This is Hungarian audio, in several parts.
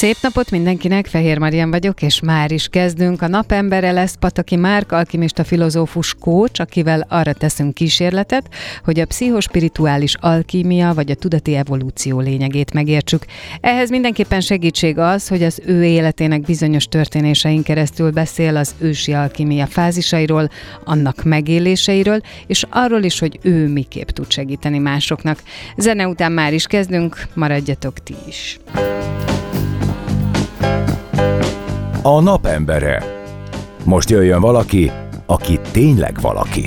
Szép napot mindenkinek, Fehér Marian vagyok, és már is kezdünk. A napembere lesz Pataki Márk, alkimista filozófus kócs, akivel arra teszünk kísérletet, hogy a pszichospirituális alkímia vagy a tudati evolúció lényegét megértsük. Ehhez mindenképpen segítség az, hogy az ő életének bizonyos történésein keresztül beszél az ősi alkímia fázisairól, annak megéléseiről, és arról is, hogy ő miképp tud segíteni másoknak. Zene után már is kezdünk, maradjatok ti is. A napembere. Most jöjjön valaki, aki tényleg valaki.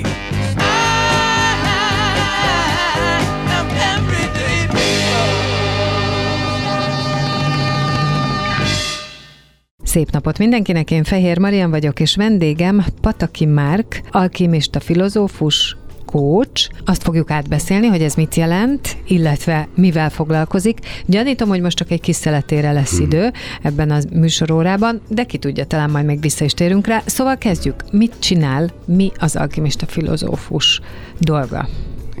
Szép napot mindenkinek, én Fehér Marian vagyok, és vendégem Pataki Márk, alkimista filozófus, coach. Azt fogjuk átbeszélni, hogy ez mit jelent, illetve mivel foglalkozik. Gyanítom, hogy most csak egy kis szeletére lesz hmm. idő ebben a műsorórában, de ki tudja, talán majd meg vissza is térünk rá. Szóval kezdjük. Mit csinál, mi az alkimista filozófus dolga?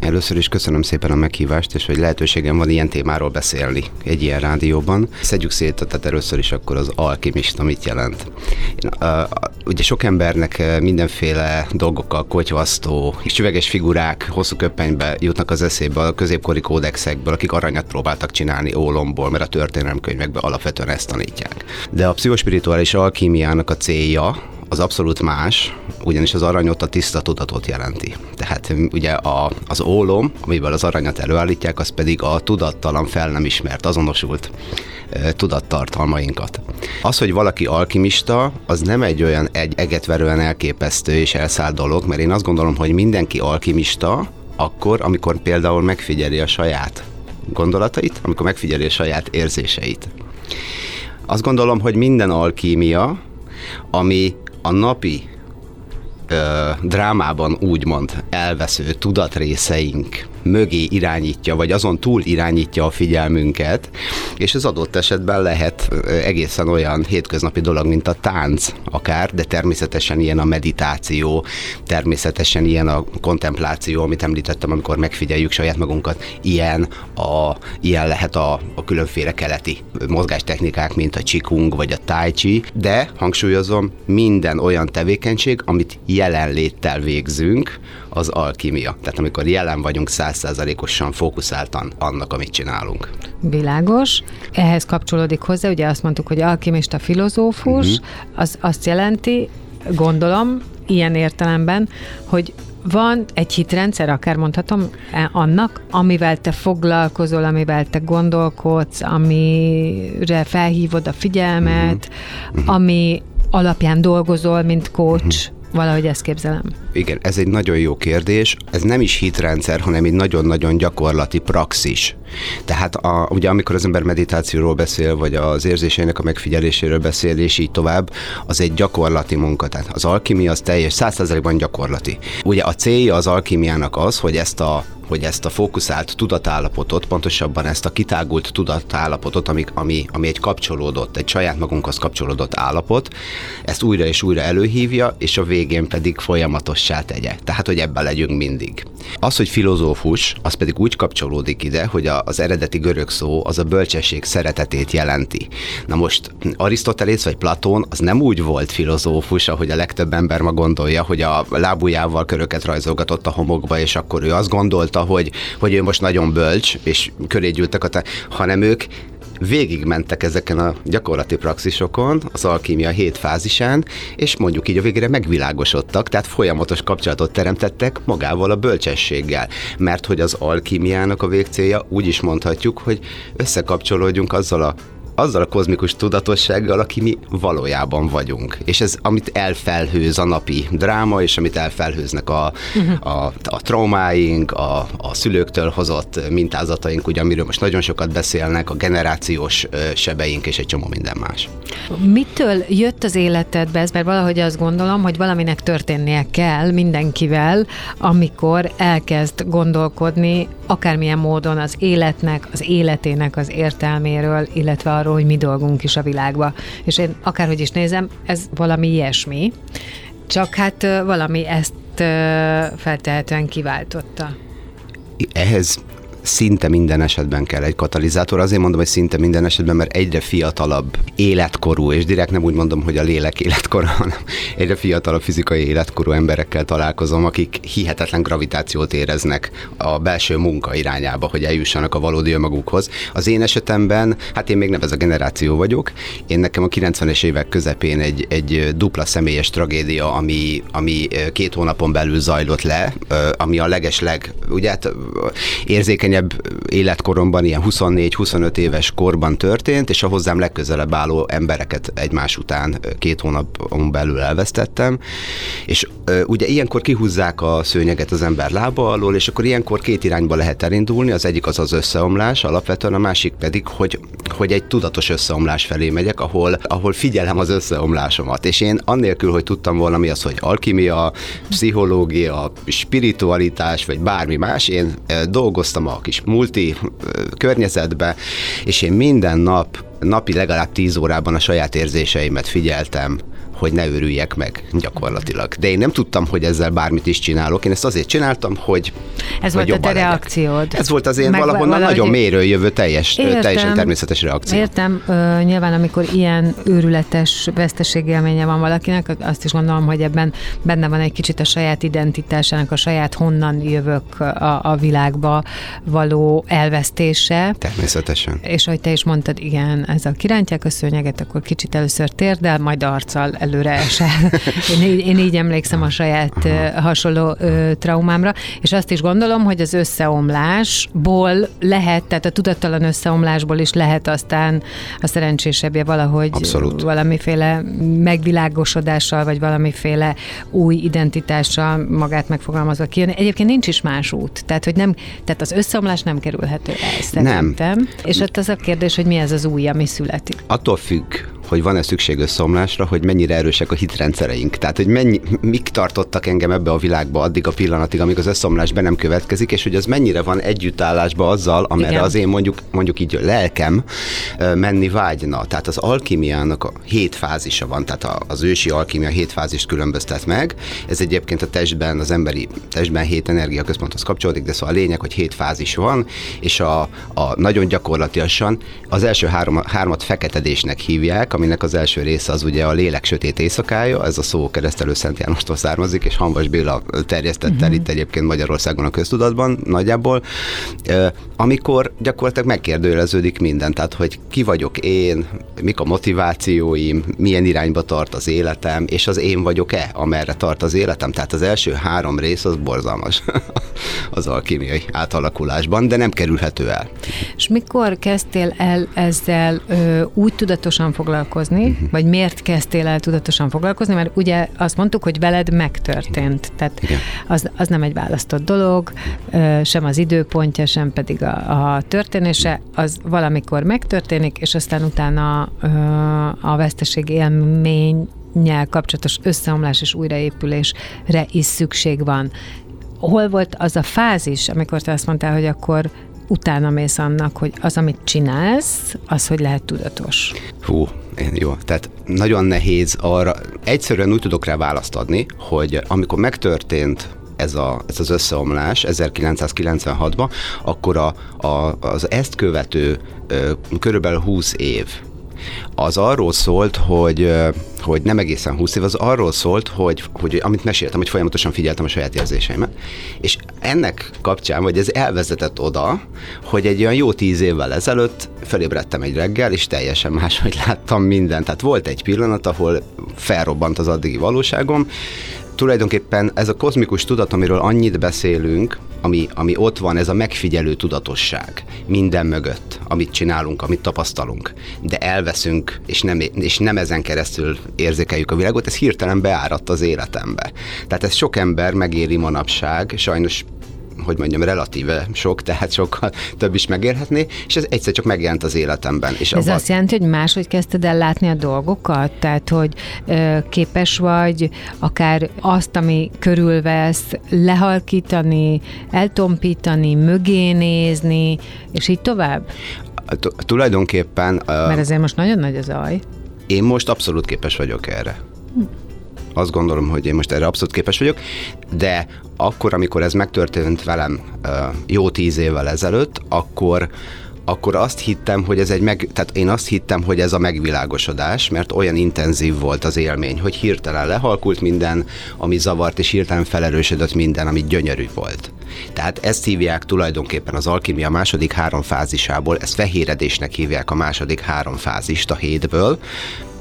Először is köszönöm szépen a meghívást, és hogy lehetőségem van ilyen témáról beszélni egy ilyen rádióban. Szedjük szét, tehát először is akkor az alkimista mit jelent. Ugye sok embernek mindenféle dolgokkal kotyvasztó, és csüveges figurák hosszú köpenybe jutnak az eszébe a középkori kódexekből, akik aranyat próbáltak csinálni ólomból, mert a történelemkönyvekben alapvetően ezt tanítják. De a pszichospirituális alkímiának a célja, az abszolút más, ugyanis az aranyot a tiszta tudatot jelenti. Tehát ugye a, az ólom, amivel az aranyat előállítják, az pedig a tudattalan fel nem ismert, azonosult e, tudattartalmainkat. Az, hogy valaki alkimista, az nem egy olyan egy egetverően elképesztő és elszállt dolog, mert én azt gondolom, hogy mindenki alkimista, akkor, amikor például megfigyeli a saját gondolatait, amikor megfigyeli a saját érzéseit. Azt gondolom, hogy minden alkímia, ami a napi ö, drámában úgymond elvesző tudatrészeink mögé irányítja, vagy azon túl irányítja a figyelmünket, és ez adott esetben lehet egészen olyan hétköznapi dolog, mint a tánc akár, de természetesen ilyen a meditáció, természetesen ilyen a kontempláció, amit említettem, amikor megfigyeljük saját magunkat, ilyen, a, ilyen lehet a, a különféle keleti mozgástechnikák, mint a Qigong vagy a Tai Chi, de hangsúlyozom, minden olyan tevékenység, amit jelenléttel végzünk, az alkimia. Tehát amikor jelen vagyunk százszázalékosan fókuszáltan annak, amit csinálunk. Világos. Ehhez kapcsolódik hozzá, ugye azt mondtuk, hogy alkimista filozófus, uh-huh. az azt jelenti, gondolom, ilyen értelemben, hogy van egy hitrendszer, akár mondhatom, e, annak, amivel te foglalkozol, amivel te gondolkodsz, amire felhívod a figyelmet, uh-huh. ami alapján dolgozol, mint coach, uh-huh. Valahogy ezt képzelem. Igen, ez egy nagyon jó kérdés. Ez nem is hitrendszer, hanem egy nagyon-nagyon gyakorlati praxis. Tehát a, ugye amikor az ember meditációról beszél, vagy az érzéseinek a megfigyeléséről beszél, és így tovább, az egy gyakorlati munka. Tehát az alkimia az teljes, százszerzalékban gyakorlati. Ugye a célja az alkimiának az, hogy ezt a hogy ezt a fókuszált tudatállapotot, pontosabban ezt a kitágult tudatállapotot, ami, ami, ami egy kapcsolódott, egy saját magunkhoz kapcsolódott állapot, ezt újra és újra előhívja, és a végén pedig folyamatossá tegye. Tehát, hogy ebben legyünk mindig. Az, hogy filozófus, az pedig úgy kapcsolódik ide, hogy az eredeti görög szó az a bölcsesség szeretetét jelenti. Na most Arisztotelész vagy Platón az nem úgy volt filozófus, ahogy a legtöbb ember ma gondolja, hogy a lábujjával köröket rajzolgatott a homokba, és akkor ő azt gondolta, hogy, hogy ő most nagyon bölcs, és köré gyűltek, a hanem ők végigmentek ezeken a gyakorlati praxisokon, az alkímia hét fázisán, és mondjuk így a végére megvilágosodtak, tehát folyamatos kapcsolatot teremtettek magával a bölcsességgel. Mert hogy az alkímiának a végcélja úgy is mondhatjuk, hogy összekapcsolódjunk azzal a azzal a kozmikus tudatossággal, aki mi valójában vagyunk. És ez, amit elfelhőz a napi dráma, és amit elfelhőznek a, uh-huh. a, a traumáink, a, a szülőktől hozott mintázataink, ugye, amiről most nagyon sokat beszélnek, a generációs sebeink és egy csomó minden más. Mitől jött az életedbe ez? Mert valahogy azt gondolom, hogy valaminek történnie kell mindenkivel, amikor elkezd gondolkodni akármilyen módon az életnek, az életének az értelméről, illetve arról, hogy mi dolgunk is a világba. És én akárhogy is nézem, ez valami ilyesmi, csak hát valami ezt feltehetően kiváltotta. Ehhez szinte minden esetben kell egy katalizátor. Azért mondom, hogy szinte minden esetben, mert egyre fiatalabb életkorú, és direkt nem úgy mondom, hogy a lélek életkora, hanem egyre fiatalabb fizikai életkorú emberekkel találkozom, akik hihetetlen gravitációt éreznek a belső munka irányába, hogy eljussanak a valódi önmagukhoz. Az én esetemben, hát én még nem ez a generáció vagyok, én nekem a 90-es évek közepén egy, egy dupla személyes tragédia, ami, ami két hónapon belül zajlott le, ami a legesleg, ugye hát érzékeny legkönnyebb életkoromban, ilyen 24-25 éves korban történt, és a hozzám legközelebb álló embereket egymás után két hónapon belül elvesztettem, és ugye ilyenkor kihúzzák a szőnyeget az ember lába alól, és akkor ilyenkor két irányba lehet elindulni, az egyik az az összeomlás, alapvetően a másik pedig, hogy, hogy egy tudatos összeomlás felé megyek, ahol, ahol figyelem az összeomlásomat, és én annélkül, hogy tudtam volna mi az, hogy alkimia, pszichológia, spiritualitás, vagy bármi más, én dolgoztam a kis multi környezetbe, és én minden nap, napi legalább 10 órában a saját érzéseimet figyeltem, hogy ne őrüljek meg gyakorlatilag. De én nem tudtam, hogy ezzel bármit is csinálok. Én ezt azért csináltam, hogy Ez volt a te reakciód. Ez volt az én meg valahonnan valahogy... nagyon mélyről jövő teljes, Értem. teljesen természetes reakció. Értem, ö, nyilván amikor ilyen őrületes veszteségélménye van valakinek, azt is gondolom, hogy ebben benne van egy kicsit a saját identitásának, a saját honnan jövök a, a világba való elvesztése. Természetesen. És ahogy te is mondtad, igen, ez a kirántják a szőnyeget, akkor kicsit először térdel, majd arccal előre esel. Én, én így emlékszem a saját Aha. hasonló ö, traumámra, és azt is gondolom, hogy az összeomlásból lehet, tehát a tudattalan összeomlásból is lehet aztán a szerencsésebbje valahogy Abszolút. valamiféle megvilágosodással, vagy valamiféle új identitással magát megfogalmazva kijönni. Egyébként nincs is más út. Tehát, hogy nem, tehát az összeomlás nem kerülhető el, szerintem. Nem. És ott az a kérdés, hogy mi ez az új, ami születik. Attól függ, hogy van-e szükség összeomlásra, hogy mennyire erősek a hitrendszereink. Tehát, hogy mennyi, mik tartottak engem ebbe a világba addig a pillanatig, amíg az összeomlás be nem következik, és hogy az mennyire van együttállásba azzal, amerre Igen. az én mondjuk, mondjuk így lelkem menni vágyna. Tehát az alkimiának a hét fázisa van, tehát az ősi alkimia hét fázist különböztet meg. Ez egyébként a testben, az emberi testben hét energiaközponthoz kapcsolódik, de szóval a lényeg, hogy hét fázis van, és a, a nagyon gyakorlatilag az első három, hármat feketedésnek hívják, aminek az első része az ugye a lélek sötét éjszakája, ez a szó keresztelő Szent Jánostól származik, és Hanvas Béla terjesztette uh-huh. el mhm. itt egyébként Magyarországon a köztudatban nagyjából, amikor gyakorlatilag megkérdőjeleződik minden, tehát hogy ki vagyok én, mik a motivációim, milyen irányba tart az életem, és az én vagyok-e, amerre tart az életem. Tehát az első három rész az borzalmas az alkimiai átalakulásban, de nem kerülhető el. És mikor kezdtél el ezzel ö, úgy tudatosan foglalkozni, foglalkozni, uh-huh. vagy miért kezdtél el tudatosan foglalkozni, mert ugye azt mondtuk, hogy veled megtörtént. Tehát az, az nem egy választott dolog, sem az időpontja, sem pedig a, a történése, az valamikor megtörténik, és aztán utána a veszteség élmény kapcsolatos összeomlás és újraépülésre is szükség van. Hol volt az a fázis, amikor te azt mondtál, hogy akkor utána mész annak, hogy az, amit csinálsz, az, hogy lehet tudatos? Hú, jó, tehát nagyon nehéz arra, egyszerűen úgy tudok rá választ adni, hogy amikor megtörtént ez, a, ez az összeomlás 1996-ban, akkor a, a, az ezt követő körülbelül 20 év az arról szólt, hogy, hogy nem egészen 20 év, az arról szólt, hogy, hogy amit meséltem, hogy folyamatosan figyeltem a saját érzéseimet, és ennek kapcsán, vagy ez elvezetett oda, hogy egy olyan jó tíz évvel ezelőtt felébredtem egy reggel, és teljesen máshogy láttam mindent. Tehát volt egy pillanat, ahol felrobbant az addigi valóságom, tulajdonképpen ez a kozmikus tudat, amiről annyit beszélünk, ami, ami ott van, ez a megfigyelő tudatosság minden mögött, amit csinálunk, amit tapasztalunk, de elveszünk, és nem, és nem ezen keresztül érzékeljük a világot, ez hirtelen beáradt az életembe. Tehát ez sok ember megéri manapság, sajnos hogy mondjam, relatíve sok, tehát sokkal több is megérhetné, és ez egyszer csak megjelent az életemben. És ez abban... azt jelenti, hogy máshogy kezdted el látni a dolgokat? Tehát, hogy ö, képes vagy akár azt, ami körülvesz, lehalkítani, eltompítani, mögé nézni, és így tovább? T- tulajdonképpen... Mert ezért most nagyon nagy az aj. Én most abszolút képes vagyok erre. Hm. Azt gondolom, hogy én most erre abszolút képes vagyok, de akkor, amikor ez megtörtént velem jó tíz évvel ezelőtt, akkor akkor azt hittem, hogy ez egy meg, tehát én azt hittem, hogy ez a megvilágosodás, mert olyan intenzív volt az élmény, hogy hirtelen lehalkult minden, ami zavart, és hirtelen felerősödött minden, ami gyönyörű volt. Tehát ezt hívják tulajdonképpen az alkimia második három fázisából, ezt fehéredésnek hívják a második három fázist a hétből,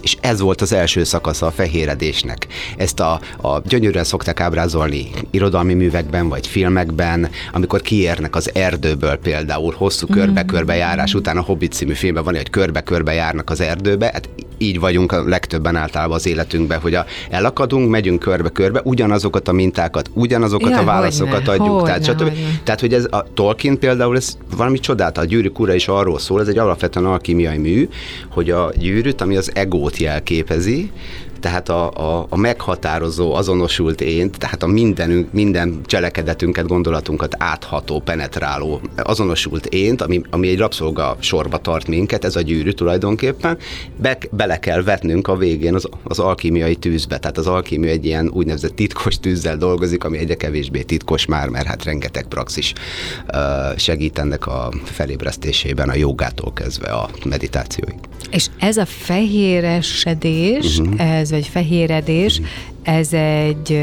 és ez volt az első szakasza a fehéredésnek. Ezt a, a gyönyörűen szokták ábrázolni irodalmi művekben vagy filmekben, amikor kiérnek az erdőből például hosszú körbe-körbe járás után a Hobbit című filmben van, hogy körbe-körbe járnak az erdőbe, hát így vagyunk a legtöbben általában az életünkben, hogy a, elakadunk, megyünk körbe-körbe, ugyanazokat a mintákat, ugyanazokat ja, a válaszokat hogyne, adjuk. Hogyne, tehát, hogyne. tehát, hogy ez a Tolkien például, ez valami csodát, a gyűrűk ura is arról szól, ez egy alapvetően alkimiai mű, hogy a gyűrűt, ami az egót jelképezi, tehát a, a, a meghatározó, azonosult én, tehát a mindenünk, minden cselekedetünket, gondolatunkat átható, penetráló, azonosult ént, ami, ami egy rabszolga sorba tart minket, ez a gyűrű tulajdonképpen, be, bele kell vetnünk a végén az, az alkimiai tűzbe, tehát az alkimia egy ilyen úgynevezett titkos tűzzel dolgozik, ami egyre kevésbé titkos már, mert hát rengeteg praxis segít ennek a felébresztésében, a jogától kezdve a meditációig. És ez a fehéresedés, uh-huh. ez vagy fehéredés, ez egy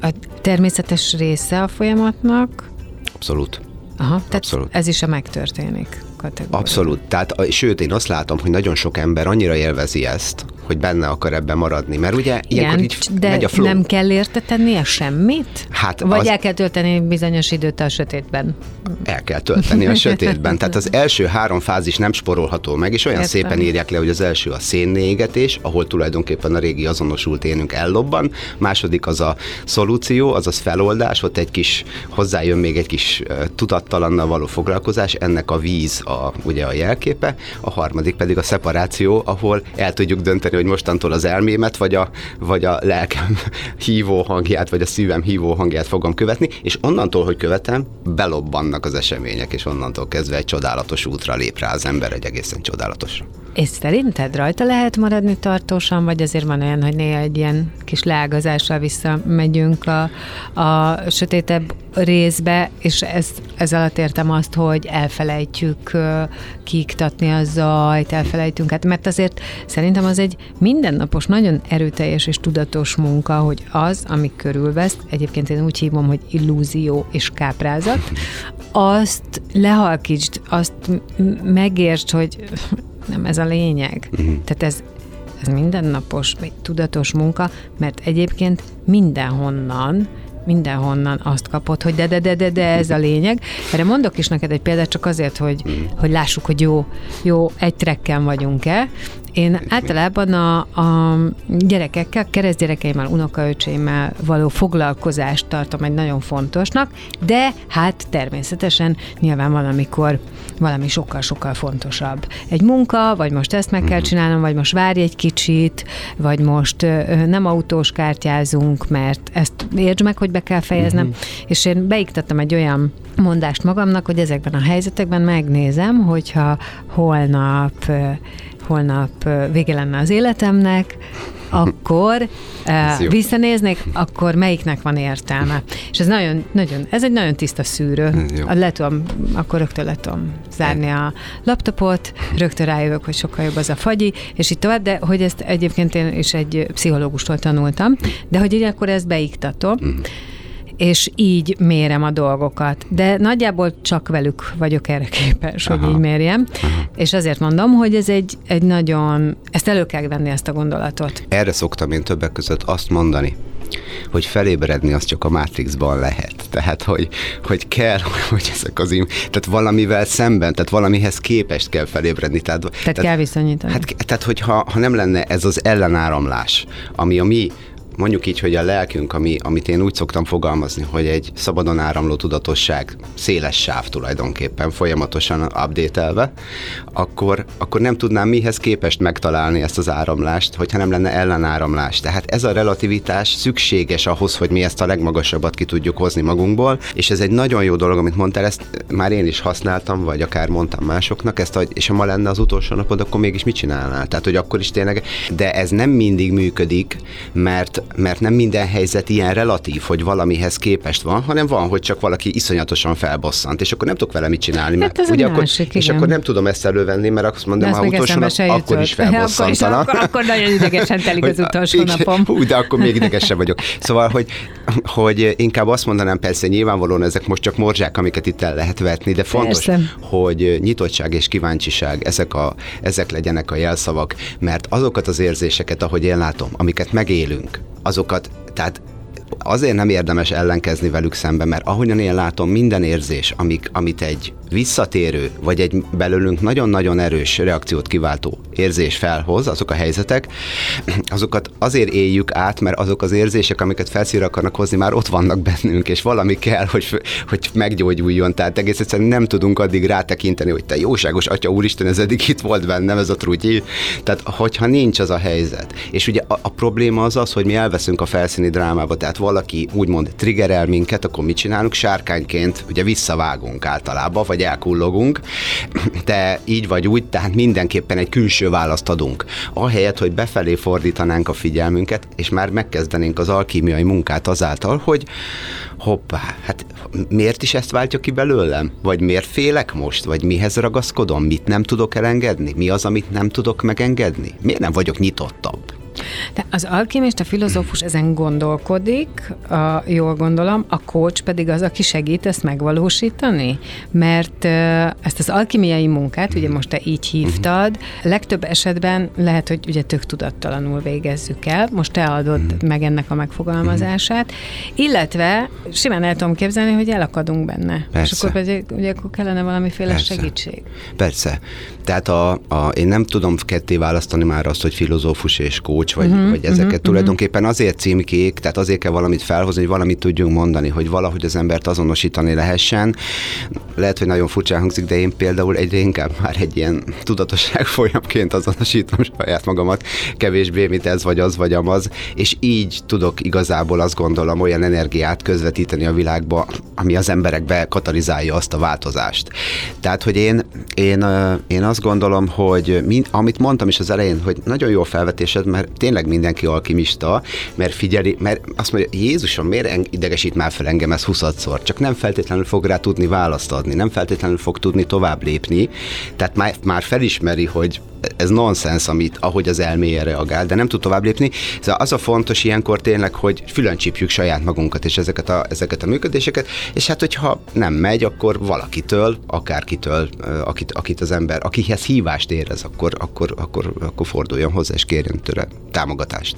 a természetes része a folyamatnak? Abszolút. Aha, tehát Abszolút. ez is a megtörténik kategória. Abszolút. Tehát, sőt, én azt látom, hogy nagyon sok ember annyira élvezi ezt, hogy benne akar ebben maradni, mert ugye Igen, így de megy a flow. nem kell érte tennie semmit? Hát Vagy az... el kell tölteni bizonyos időt a sötétben? El kell tölteni a sötétben. Tehát az első három fázis nem sporolható meg, és olyan Értem. szépen írják le, hogy az első a szénnégetés, ahol tulajdonképpen a régi azonosult énünk ellobban, második az a szolúció, azaz feloldás, ott egy kis, hozzájön még egy kis tudattalannal való foglalkozás, ennek a víz a, ugye a jelképe, a harmadik pedig a szeparáció, ahol el tudjuk dönteni, hogy mostantól az elmémet, vagy a, vagy a lelkem hívó hangját, vagy a szívem hívó hangját fogom követni, és onnantól, hogy követem, belobbannak az események, és onnantól kezdve egy csodálatos útra lép rá az ember, egy egészen csodálatosra. És szerinted rajta lehet maradni tartósan, vagy azért van olyan, hogy néha egy ilyen kis leágazással visszamegyünk a, a sötétebb részbe, és ez, ez alatt értem azt, hogy elfelejtjük kiiktatni a zajt, elfelejtünk, hát mert azért szerintem az egy mindennapos, nagyon erőteljes és tudatos munka, hogy az, ami körülvesz, egyébként én úgy hívom, hogy illúzió és káprázat, azt lehalkítsd, azt megértsd, hogy nem ez a lényeg. Uh-huh. Tehát ez, ez mindennapos, tudatos munka, mert egyébként mindenhonnan mindenhonnan azt kapod, hogy de, de, de, de, de ez a lényeg. Erre mondok is neked egy példát, csak azért, hogy, hogy lássuk, hogy jó, jó egy trekken vagyunk-e. Én általában a, a gyerekekkel, keresztgyerekeimmel, unokaöcsémmel való foglalkozást tartom egy nagyon fontosnak, de hát természetesen nyilván valamikor valami sokkal-sokkal fontosabb. Egy munka, vagy most ezt meg kell mhm. csinálnom, vagy most várj egy kicsit, vagy most nem autós kártyázunk, mert ezt értsd meg, hogy be kell fejeznem. Uh-huh. És én beiktattam egy olyan mondást magamnak, hogy ezekben a helyzetekben megnézem, hogyha holnap holnap vége lenne az életemnek, akkor uh, visszanéznék, akkor melyiknek van értelme. És ez nagyon, nagyon, ez egy nagyon tiszta szűrő. Le tudom, akkor rögtön le tudom zárni a laptopot, rögtön rájövök, hogy sokkal jobb az a fagyi, és itt tovább, de hogy ezt egyébként én is egy pszichológustól tanultam, de hogy így akkor ezt beiktatom. Mm és így mérem a dolgokat. De nagyjából csak velük vagyok erre képes, Aha. hogy így mérjem. Aha. És azért mondom, hogy ez egy, egy nagyon, ezt elő kell venni ezt a gondolatot. Erre szoktam én többek között azt mondani, hogy felébredni az csak a Matrixban lehet. Tehát, hogy, hogy kell, hogy ezek az im, tehát valamivel szemben, tehát valamihez képest kell felébredni. Tehát, tehát, tehát kell viszonyítani. Hát, tehát, hogyha ha nem lenne ez az ellenáramlás, ami a mi mondjuk így, hogy a lelkünk, ami, amit én úgy szoktam fogalmazni, hogy egy szabadon áramló tudatosság, széles sáv tulajdonképpen, folyamatosan update akkor, akkor nem tudnám mihez képest megtalálni ezt az áramlást, hogyha nem lenne ellenáramlás. Tehát ez a relativitás szükséges ahhoz, hogy mi ezt a legmagasabbat ki tudjuk hozni magunkból, és ez egy nagyon jó dolog, amit mondtál, ezt már én is használtam, vagy akár mondtam másoknak, ezt, és ha ma lenne az utolsó napod, akkor mégis mit csinálnál? Tehát, hogy akkor is tényleg, de ez nem mindig működik, mert mert nem minden helyzet ilyen relatív, hogy valamihez képest van, hanem van, hogy csak valaki iszonyatosan felbosszant, és akkor nem tudok vele mit csinálni. Hát mert, ugye akkor, másik, és akkor nem tudom ezt elővenni, mert azt mondom, ha utolsó nap, akkor is felbosszantana. akkor, akkor nagyon idegesen telik az utolsó napom. Hú, de akkor még idegesebb vagyok. Szóval, hogy, hogy inkább azt mondanám, persze nyilvánvalóan ezek most csak morzsák, amiket itt el lehet vetni, de fontos, persze. hogy nyitottság és kíváncsiság, ezek, a, ezek legyenek a jelszavak, mert azokat az érzéseket, ahogy én látom, amiket megélünk, azokat, tehát azért nem érdemes ellenkezni velük szemben, mert ahogyan én látom, minden érzés, amik, amit egy visszatérő, vagy egy belőlünk nagyon-nagyon erős reakciót kiváltó érzés felhoz, azok a helyzetek, azokat azért éljük át, mert azok az érzések, amiket felszíre akarnak hozni, már ott vannak bennünk, és valami kell, hogy, hogy meggyógyuljon. Tehát egész egyszerűen nem tudunk addig rátekinteni, hogy te jóságos atya úristen, ez eddig itt volt bennem, ez a trutyi. Tehát, hogyha nincs az a helyzet. És ugye a, a probléma az az, hogy mi elveszünk a felszíni drámába, tehát valaki úgymond triggerel minket, akkor mit csinálunk? Sárkányként ugye visszavágunk általában, vagy elkullogunk, de így vagy úgy, tehát mindenképpen egy külső választ adunk. Ahelyett, hogy befelé fordítanánk a figyelmünket, és már megkezdenénk az alkímiai munkát azáltal, hogy hoppá, hát miért is ezt váltja ki belőlem? Vagy miért félek most? Vagy mihez ragaszkodom? Mit nem tudok elengedni? Mi az, amit nem tudok megengedni? Miért nem vagyok nyitottabb? De az alkimista filozófus ezen gondolkodik, a, jól gondolom, a coach pedig az, aki segít ezt megvalósítani? Mert ezt az alkimiai munkát, ugye most te így hívtad, legtöbb esetben lehet, hogy ugye tök tudattalanul végezzük el, most te adod mm. meg ennek a megfogalmazását, illetve simán el tudom képzelni, hogy elakadunk benne. Persze. És akkor pedig ugye akkor kellene valamiféle Persze. segítség. Persze. Tehát a, a, én nem tudom ketté választani már azt, hogy filozófus és coach, vagy, uh-huh, vagy ezeket uh-huh, tulajdonképpen azért címkék, tehát azért kell valamit felhozni, hogy valamit tudjunk mondani, hogy valahogy az embert azonosítani lehessen. Lehet, hogy nagyon furcsán hangzik, de én például egyre inkább már egy ilyen tudatosság folyamként azonosítom saját magamat, kevésbé, mint ez vagy az vagy amaz, és így tudok igazából azt gondolom olyan energiát közvetíteni a világba, ami az emberekbe katalizálja azt a változást. Tehát, hogy én, én, én azt gondolom, hogy mind, amit mondtam is az elején, hogy nagyon jó felvetésed, mert tényleg mindenki alkimista, mert figyeli, mert azt mondja, Jézusom, miért idegesít már fel engem ez 20-szor? Csak nem feltétlenül fog rá tudni választ adni, nem feltétlenül fog tudni tovább lépni, tehát már, már felismeri, hogy ez nonsens, amit, ahogy az elméje reagál, de nem tud tovább lépni. Szóval az a fontos ilyenkor tényleg, hogy fülön csípjük saját magunkat és ezeket a, ezeket a működéseket, és hát hogyha nem megy, akkor valakitől, akárkitől, akit, akit az ember, akihez hívást érez, akkor, akkor, akkor, akkor forduljon hozzá és kérjen tőle támogatást.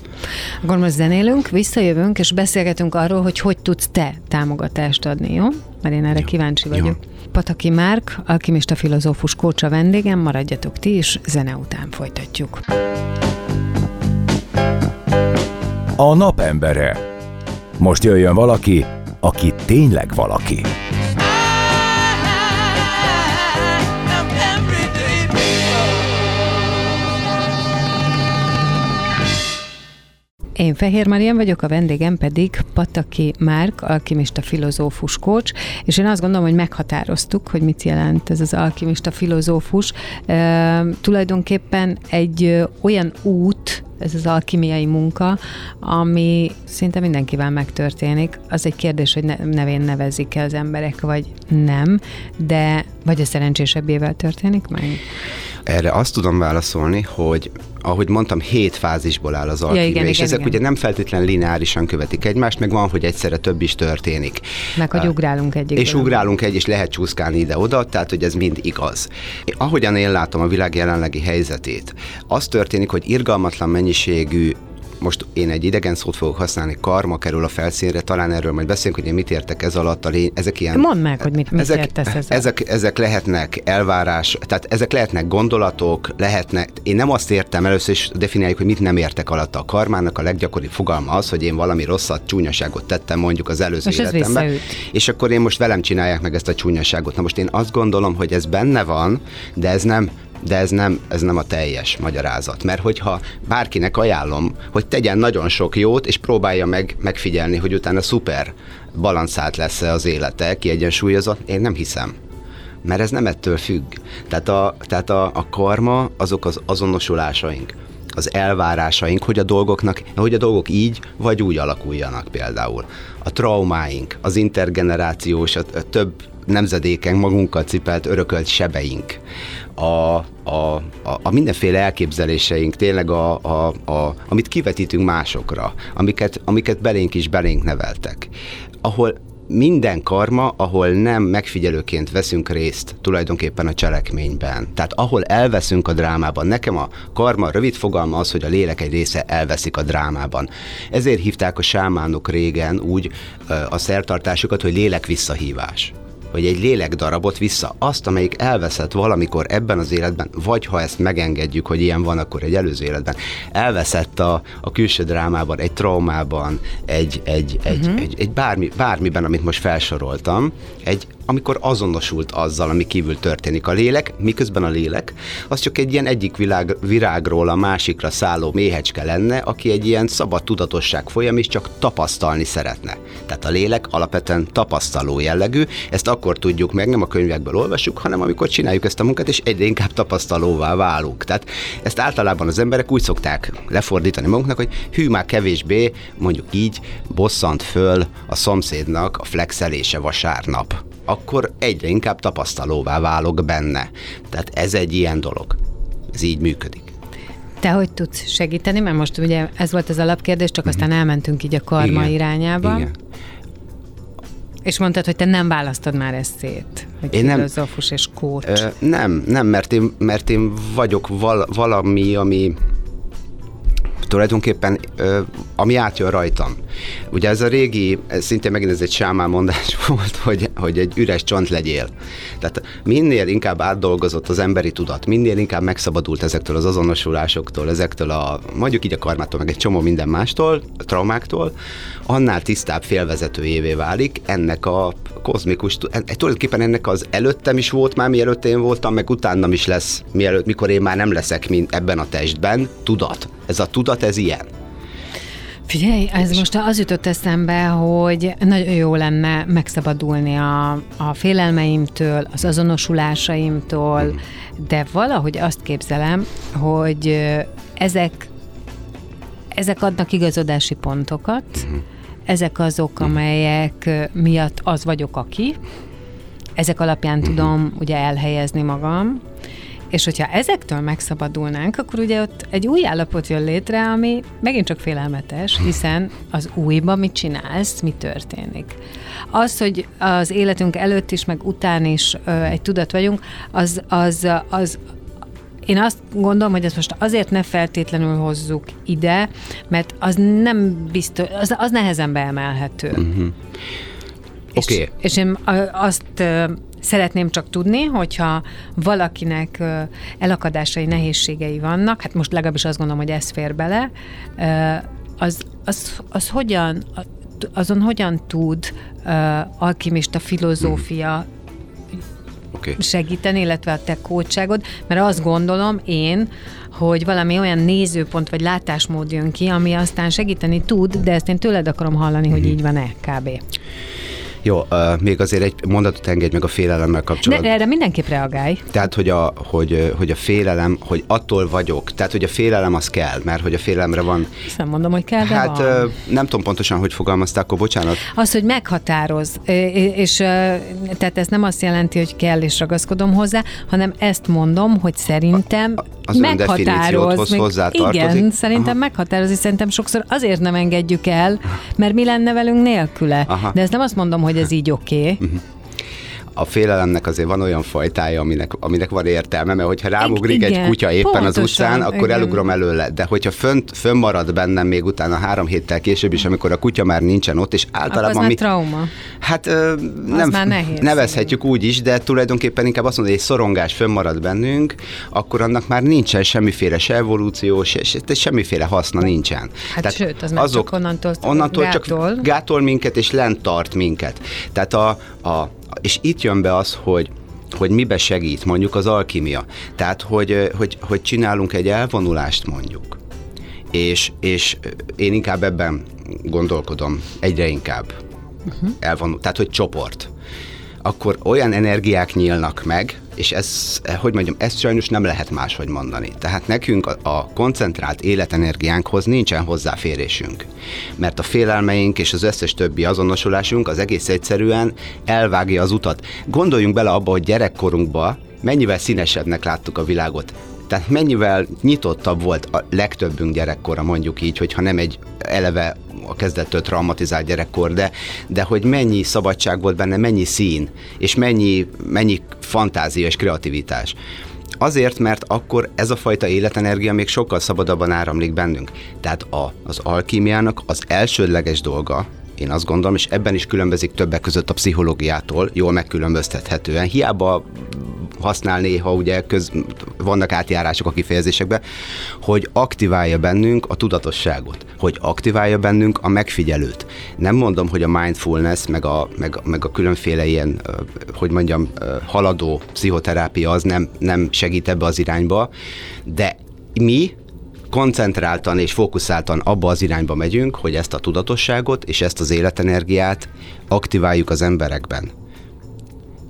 Akkor most zenélünk, visszajövünk, és beszélgetünk arról, hogy hogy tudsz te támogatást adni, jó? Mert én erre jó. kíváncsi vagyok. Jó. Pataki Márk, alkimista filozófus kócsa vendégem, maradjatok ti is, zene után folytatjuk. A napembere. Most jöjjön valaki, aki tényleg valaki. Én Fehér Marian vagyok, a vendégem pedig Pataki Márk, alkimista filozófus coach, és én azt gondolom, hogy meghatároztuk, hogy mit jelent ez az alkimista filozófus. E, tulajdonképpen egy olyan út, ez az alkimiai munka, ami szinte mindenkivel megtörténik. Az egy kérdés, hogy nevén nevezik-e az emberek, vagy nem, de vagy a szerencsésebbével történik meg? Erre azt tudom válaszolni, hogy ahogy mondtam, hét fázisból áll az alkímia, ja, igen, és igen, ezek igen. ugye nem feltétlenül lineárisan követik egymást, meg van, hogy egyszerre több is történik. Meg, hogy ugrálunk egy. És ugrálunk egy, és lehet csúszkálni ide-oda, tehát, hogy ez mind igaz. Ahogyan én látom a világ jelenlegi helyzetét, az történik, hogy irgalmatlan mennyiségű most én egy idegen szót fogok használni, karma kerül a felszínre, talán erről majd beszélünk, hogy én mit értek ez alatt, a lény, ezek ilyen... Mondd meg, hogy mit, mit ezek, értesz ezzel. ezek, ezek lehetnek elvárás, tehát ezek lehetnek gondolatok, lehetnek, én nem azt értem, először is definiáljuk, hogy mit nem értek alatt a karmának, a leggyakoribb fogalma az, hogy én valami rosszat, csúnyaságot tettem mondjuk az előző ez életemben, és akkor én most velem csinálják meg ezt a csúnyaságot. Na most én azt gondolom, hogy ez benne van, de ez nem de ez nem, ez nem a teljes magyarázat. Mert hogyha bárkinek ajánlom, hogy tegyen nagyon sok jót, és próbálja meg megfigyelni, hogy utána szuper balanszált lesz az élete, kiegyensúlyozott, én nem hiszem. Mert ez nem ettől függ. Tehát a, tehát a, a karma azok az azonosulásaink az elvárásaink, hogy a dolgoknak, hogy a dolgok így vagy úgy alakuljanak például. A traumáink, az intergenerációs, a, a több nemzedéken magunkkal cipelt, örökölt sebeink, a, a, a, a mindenféle elképzeléseink, tényleg a, a, a, amit kivetítünk másokra, amiket, amiket belénk is belénk neveltek, ahol minden karma, ahol nem megfigyelőként veszünk részt tulajdonképpen a cselekményben. Tehát ahol elveszünk a drámában. Nekem a karma rövid fogalma az, hogy a lélek egy része elveszik a drámában. Ezért hívták a sámánok régen úgy a szertartásukat, hogy lélek visszahívás hogy egy lélek darabot vissza, azt, amelyik elveszett valamikor ebben az életben, vagy ha ezt megengedjük, hogy ilyen van, akkor egy előző életben, elveszett a, a külső drámában, egy traumában, egy, egy, egy, uh-huh. egy, egy bármi, bármiben, amit most felsoroltam, egy, amikor azonosult azzal, ami kívül történik a lélek, miközben a lélek, az csak egy ilyen egyik világ, virágról a másikra szálló méhecske lenne, aki egy ilyen szabad tudatosság folyam is csak tapasztalni szeretne. Tehát a lélek alapvetően tapasztaló jellegű, ezt akkor tudjuk meg, nem a könyvekből olvasjuk, hanem amikor csináljuk ezt a munkát, és egyre inkább tapasztalóvá válunk. Tehát ezt általában az emberek úgy szokták lefordítani magunknak, hogy hű, már kevésbé, mondjuk így, bosszant föl a szomszédnak a flexelése vasárnap akkor egyre inkább tapasztalóvá válok benne. Tehát ez egy ilyen dolog. Ez így működik. Te hogy tudsz segíteni? Mert most ugye ez volt az alapkérdés, csak aztán elmentünk így a karma Igen. irányába. Igen. És mondtad, hogy te nem választod már ezt szét, hogy Én nem- filozófus és coach. Ö, nem, nem, mert én, mert én vagyok val, valami, ami tulajdonképpen, ö, ami átjön rajtam. Ugye ez a régi, ez szintén megint ez egy sámán mondás volt, hogy, hogy egy üres csont legyél. Tehát minél inkább átdolgozott az emberi tudat, minél inkább megszabadult ezektől az azonosulásoktól, ezektől a, mondjuk így a karmától, meg egy csomó minden mástól, a traumáktól, annál tisztább félvezetőjévé válik ennek a kozmikus, en- tulajdonképpen ennek az előttem is volt már, mielőtt én voltam, meg utánam is lesz, mielőtt, mikor én már nem leszek mint ebben a testben, tudat. Ez a tudat, ez ilyen. Figyelj, ez most az jutott eszembe, hogy nagyon jó lenne megszabadulni a, a félelmeimtől, az azonosulásaimtól, de valahogy azt képzelem, hogy ezek, ezek adnak igazodási pontokat, ezek azok, amelyek ö, miatt az vagyok, aki, ezek alapján tudom ugye elhelyezni magam, és hogyha ezektől megszabadulnánk, akkor ugye ott egy új állapot jön létre, ami megint csak félelmetes, hiszen az újban mit csinálsz, mi történik. Az, hogy az életünk előtt is, meg után is ö, egy tudat vagyunk, az, az, az én azt gondolom, hogy ezt most azért ne feltétlenül hozzuk ide, mert az nem biztos, az, az nehezen beemelhető. Uh-huh. És, Oké. és én ö, azt szeretném csak tudni, hogyha valakinek elakadásai, nehézségei vannak, hát most legalábbis azt gondolom, hogy ez fér bele, az, az, az hogyan, azon hogyan tud alkimista filozófia Oké. segíteni, illetve a te kócságod, mert azt gondolom én, hogy valami olyan nézőpont vagy látásmód jön ki, ami aztán segíteni tud, de ezt én tőled akarom hallani, hogy így van-e kb. Jó, uh, még azért egy mondatot engedj meg a félelemmel kapcsolatban. de erre mindenképp reagálj. Tehát, hogy a, hogy, hogy a félelem, hogy attól vagyok, tehát, hogy a félelem az kell, mert hogy a félelemre van, Ezt nem mondom, hogy kell, de hát van. ö, nem tudom pontosan, hogy fogalmazták, akkor bocsánat. Az, hogy meghatároz, és tehát ez nem azt jelenti, hogy kell és ragaszkodom hozzá, hanem ezt mondom, hogy szerintem az ön definícióthoz Még- hozzátartozik? Igen, szerintem Aha. meghatároz, és szerintem sokszor azért nem engedjük el, mert mi lenne velünk nélküle. Aha. De ez nem azt mondom, hogy ez így oké. Okay. A félelemnek azért van olyan fajtája, aminek, aminek van értelme, mert hogyha rámugrik egy Igen, kutya éppen pontosan, az utcán, akkor igen. elugrom előle. De hogyha fönt, fönnmarad bennem még utána három héttel később is, amikor a kutya már nincsen ott, és Akkor az általában mi, trauma. Hát ö, nem már nehéz. nevezhetjük úgy is, de tulajdonképpen inkább azt mondom, hogy egy szorongás fönnmarad bennünk, akkor annak már nincsen semmiféle se evolúció, se, se, semmiféle haszna nincsen. Hát sőt, az már csak onnantól- onnantól gátol. csak gátol minket és lent tart minket. Tehát a, a, és itt jön be az, hogy hogy mibe segít mondjuk az alkimia. Tehát, hogy, hogy, hogy csinálunk egy elvonulást mondjuk, és, és én inkább ebben gondolkodom egyre inkább. Uh-huh. Elvonul, tehát, hogy csoport. Akkor olyan energiák nyílnak meg, és ez, hogy mondjam, ezt sajnos nem lehet máshogy mondani. Tehát nekünk a, a koncentrált életenergiánkhoz nincsen hozzáférésünk. Mert a félelmeink és az összes többi azonosulásunk az egész egyszerűen elvágja az utat. Gondoljunk bele abba, hogy gyerekkorunkban mennyivel színesebbnek láttuk a világot. Tehát mennyivel nyitottabb volt a legtöbbünk gyerekkora, mondjuk így, hogyha nem egy eleve a kezdettől traumatizált gyerekkor, de, de hogy mennyi szabadság volt benne, mennyi szín, és mennyi, mennyi fantázia és kreativitás. Azért, mert akkor ez a fajta életenergia még sokkal szabadabban áramlik bennünk. Tehát a, az alkímiának az elsődleges dolga, én azt gondolom, és ebben is különbözik többek között a pszichológiától, jól megkülönböztethetően. Hiába használ néha, ugye köz, vannak átjárások a kifejezésekbe, hogy aktiválja bennünk a tudatosságot, hogy aktiválja bennünk a megfigyelőt. Nem mondom, hogy a mindfulness, meg a, meg, meg a különféle ilyen, hogy mondjam, haladó pszichoterápia az nem, nem segít ebbe az irányba, de mi koncentráltan és fókuszáltan abba az irányba megyünk, hogy ezt a tudatosságot és ezt az életenergiát aktiváljuk az emberekben.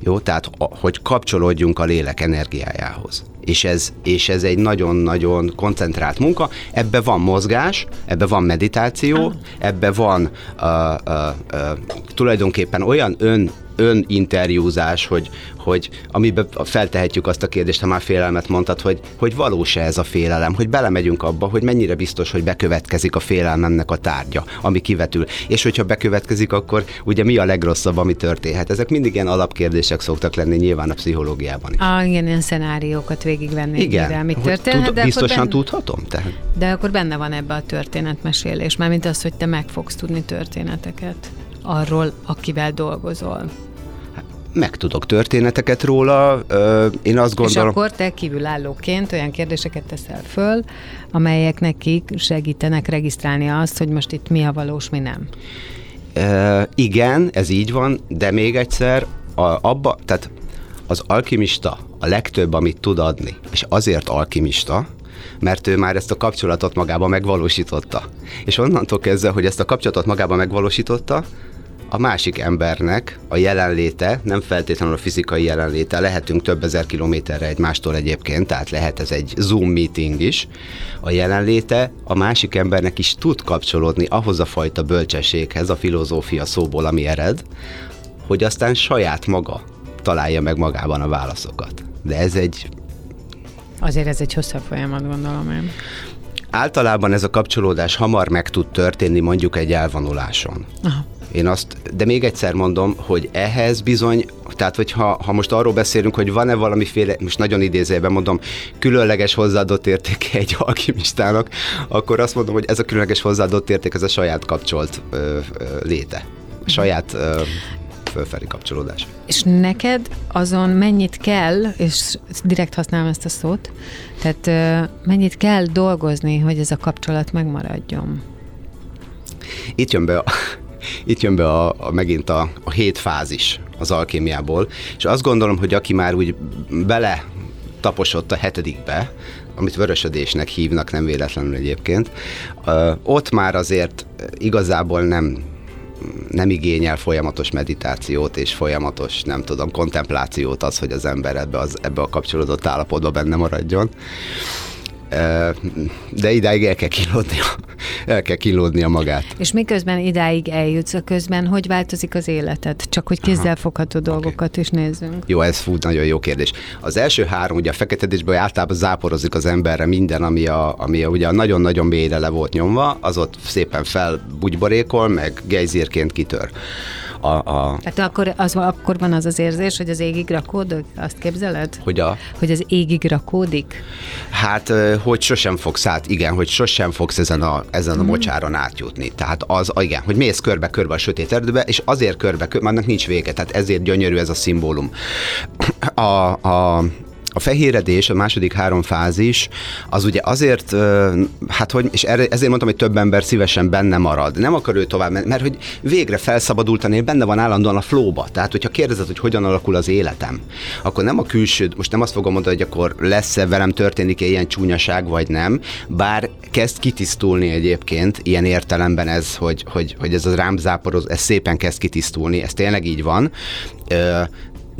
Jó, tehát hogy kapcsolódjunk a lélek energiájához. És ez, és ez egy nagyon-nagyon koncentrált munka. Ebbe van mozgás, ebbe van meditáció, ebbe van uh, uh, uh, tulajdonképpen olyan ön öninterjúzás, hogy, hogy amiben feltehetjük azt a kérdést, ha már félelmet mondtad, hogy, hogy valós-e ez a félelem, hogy belemegyünk abba, hogy mennyire biztos, hogy bekövetkezik a félelmemnek a tárgya, ami kivetül. És hogyha bekövetkezik, akkor ugye mi a legrosszabb, ami történhet? Ezek mindig ilyen alapkérdések szoktak lenni nyilván a pszichológiában is. Ah, igen, ilyen szenáriókat végigvenni, Igen, mire, mi hogy történhet, tud, de, biztosan benne, tudhatom? Tehát, de akkor benne van ebbe a történetmesélés, mármint az, hogy te meg fogsz tudni történeteket arról, akivel dolgozol. meg tudok történeteket róla, én azt És gondolom... akkor te kívülállóként olyan kérdéseket teszel föl, amelyek nekik segítenek regisztrálni azt, hogy most itt mi a valós, mi nem. Uh, igen, ez így van, de még egyszer, a, abba, tehát az alkimista a legtöbb, amit tud adni, és azért alkimista, mert ő már ezt a kapcsolatot magába megvalósította. És onnantól kezdve, hogy ezt a kapcsolatot magába megvalósította, a másik embernek a jelenléte, nem feltétlenül a fizikai jelenléte, lehetünk több ezer kilométerre egymástól egyébként, tehát lehet ez egy Zoom meeting is, a jelenléte a másik embernek is tud kapcsolódni ahhoz a fajta bölcsességhez, a filozófia szóból, ami ered, hogy aztán saját maga találja meg magában a válaszokat. De ez egy Azért ez egy hosszabb folyamat, gondolom én. általában ez a kapcsolódás hamar meg tud történni mondjuk egy elvonuláson. Aha. Én azt, de még egyszer mondom, hogy ehhez bizony, tehát hogyha ha most arról beszélünk, hogy van-e valamiféle, most nagyon idézőjelben mondom, különleges hozzáadott értéke egy alkimistának, akkor azt mondom, hogy ez a különleges hozzáadott érték, ez a saját kapcsolt ö, ö, léte. A saját ö, fölfelé kapcsolódás. És neked azon mennyit kell, és direkt használom ezt a szót, tehát mennyit kell dolgozni, hogy ez a kapcsolat megmaradjon? Itt jön be a, itt jön be a, a, megint a, a hét fázis az alkémiából, és azt gondolom, hogy aki már úgy bele taposott a hetedikbe, amit vörösödésnek hívnak, nem véletlenül egyébként, ott már azért igazából nem nem igényel folyamatos meditációt és folyamatos, nem tudom, kontemplációt az, hogy az ember ebbe, az, ebbe a kapcsolódott állapotba benne maradjon. De idáig el kell kínlódnia, el kell kínlódnia magát. És miközben idáig eljutsz, a közben hogy változik az életed? Csak hogy kézzelfogható dolgokat is nézzünk. Jó, ez fú, nagyon jó kérdés. Az első három, ugye a feketedésből általában záporozik az emberre minden, ami, a, ami a, ugye a nagyon-nagyon mélyre le volt nyomva, az ott szépen felbugyborékol, meg gejzírként kitör. A, a, Tehát akkor, az, akkor van az az érzés, hogy az égig rakódik? Azt képzeled? hogy a, Hogy az égig rakódik? Hát, hogy sosem fogsz át, igen, hogy sosem fogsz ezen a, ezen a mocsáron átjutni. Tehát az, igen, hogy mész körbe-körbe a sötét erdőbe, és azért körbe, körbe annak nincs vége, tehát ezért gyönyörű ez a szimbólum. A, a, a fehéredés, a második három fázis, az ugye azért, hát hogy, és ezért mondtam, hogy több ember szívesen benne marad. Nem akar ő tovább menni, mert hogy végre felszabadultani, benne van állandóan a flóba. Tehát, hogyha kérdezed, hogy hogyan alakul az életem, akkor nem a külső, most nem azt fogom mondani, hogy akkor lesz-e velem történik-e ilyen csúnyaság, vagy nem, bár kezd kitisztulni egyébként, ilyen értelemben ez, hogy, hogy, hogy ez a rám záporoz, ez szépen kezd kitisztulni, ez tényleg így van.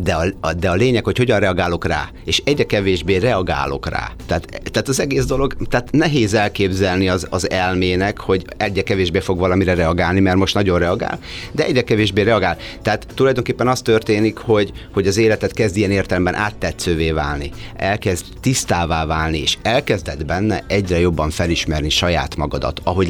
De a, a, de a lényeg, hogy hogyan reagálok rá, és egyre kevésbé reagálok rá. Tehát, tehát az egész dolog, tehát nehéz elképzelni az, az elmének, hogy egyre kevésbé fog valamire reagálni, mert most nagyon reagál, de egyre kevésbé reagál. Tehát tulajdonképpen az történik, hogy, hogy az életet kezd ilyen értelemben áttetszővé válni, elkezd tisztává válni, és elkezded benne egyre jobban felismerni saját magadat, ahogy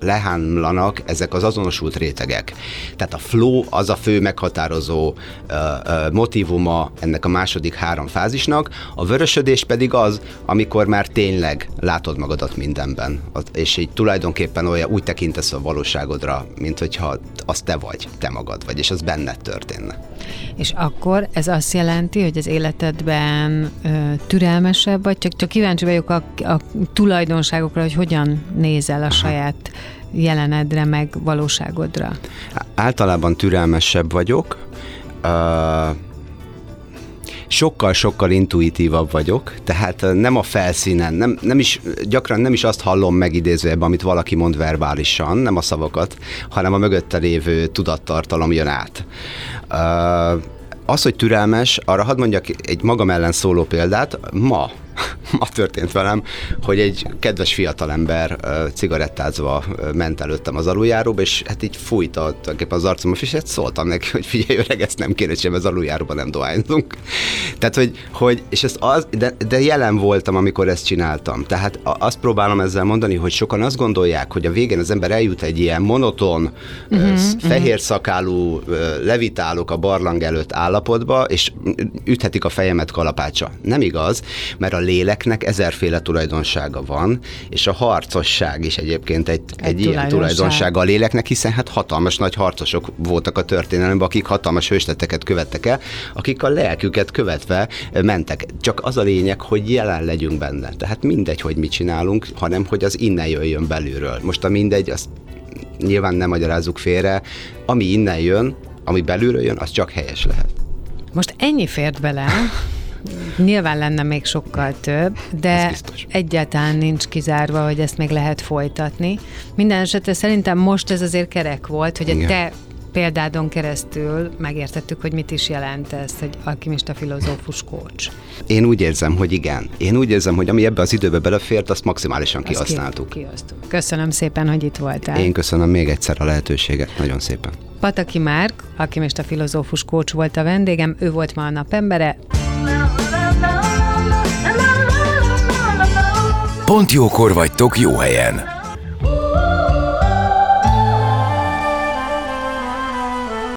lehánlanak ezek az azonosult rétegek. Tehát a flow az a fő meghatározó ö, ö, motivuma ennek a második három fázisnak, a vörösödés pedig az, amikor már tényleg látod magadat mindenben, és így tulajdonképpen olyan úgy tekintesz a valóságodra, mint hogyha az te vagy, te magad vagy, és az benned történne. És akkor ez azt jelenti, hogy az életedben ö, türelmesebb vagy, csak, csak kíváncsi vagyok a, a tulajdonságokra, hogy hogyan nézel a saját jelenedre, meg valóságodra. Általában türelmesebb vagyok, sokkal-sokkal intuitívabb vagyok, tehát nem a felszínen, nem, nem is, gyakran nem is azt hallom megidézőjebb, amit valaki mond verbálisan, nem a szavakat, hanem a mögötte lévő tudattartalom jön át. Ö, az, hogy türelmes, arra hadd mondjak egy magam ellen szóló példát, ma ma történt velem, hogy egy kedves fiatalember cigarettázva ment előttem az aluljáróba, és hát így fújta tulajdonképpen az arcom, és hát szóltam neki, hogy figyelj öreg, ezt nem kéne sem, az aluljáróban nem dohányzunk. Tehát, hogy, hogy és ezt az, de, de jelen voltam, amikor ezt csináltam. Tehát azt próbálom ezzel mondani, hogy sokan azt gondolják, hogy a végén az ember eljut egy ilyen monoton, uh-huh, fehér szakálú, ö, levitálok a barlang előtt állapotba, és üthetik a fejemet kalapácsa. Nem igaz, mert a léleknek ezerféle tulajdonsága van, és a harcosság is egyébként egy, egy, egy ilyen tulajdonság. tulajdonsága a léleknek, hiszen hát hatalmas nagy harcosok voltak a történelemben, akik hatalmas hősteteket követtek el, akik a lelküket követve mentek. Csak az a lényeg, hogy jelen legyünk benne. Tehát mindegy, hogy mit csinálunk, hanem hogy az innen jöjjön belülről. Most a mindegy, azt nyilván nem magyarázzuk félre, ami innen jön, ami belülről jön, az csak helyes lehet. Most ennyi fért bele, nyilván lenne még sokkal több, de egyáltalán nincs kizárva, hogy ezt még lehet folytatni. Minden esetre szerintem most ez azért kerek volt, hogy a Igen. te példádon keresztül megértettük, hogy mit is jelent ez, hogy alkimista filozófus coach. Én úgy érzem, hogy igen. Én úgy érzem, hogy ami ebbe az időbe belefért, azt maximálisan Azt kihasználtuk. ki- kihoztuk. Köszönöm szépen, hogy itt voltál. Én köszönöm még egyszer a lehetőséget, nagyon szépen. Pataki Márk, alkimista filozófus coach volt a vendégem, ő volt ma a napembere. Pont jókor vagytok jó helyen.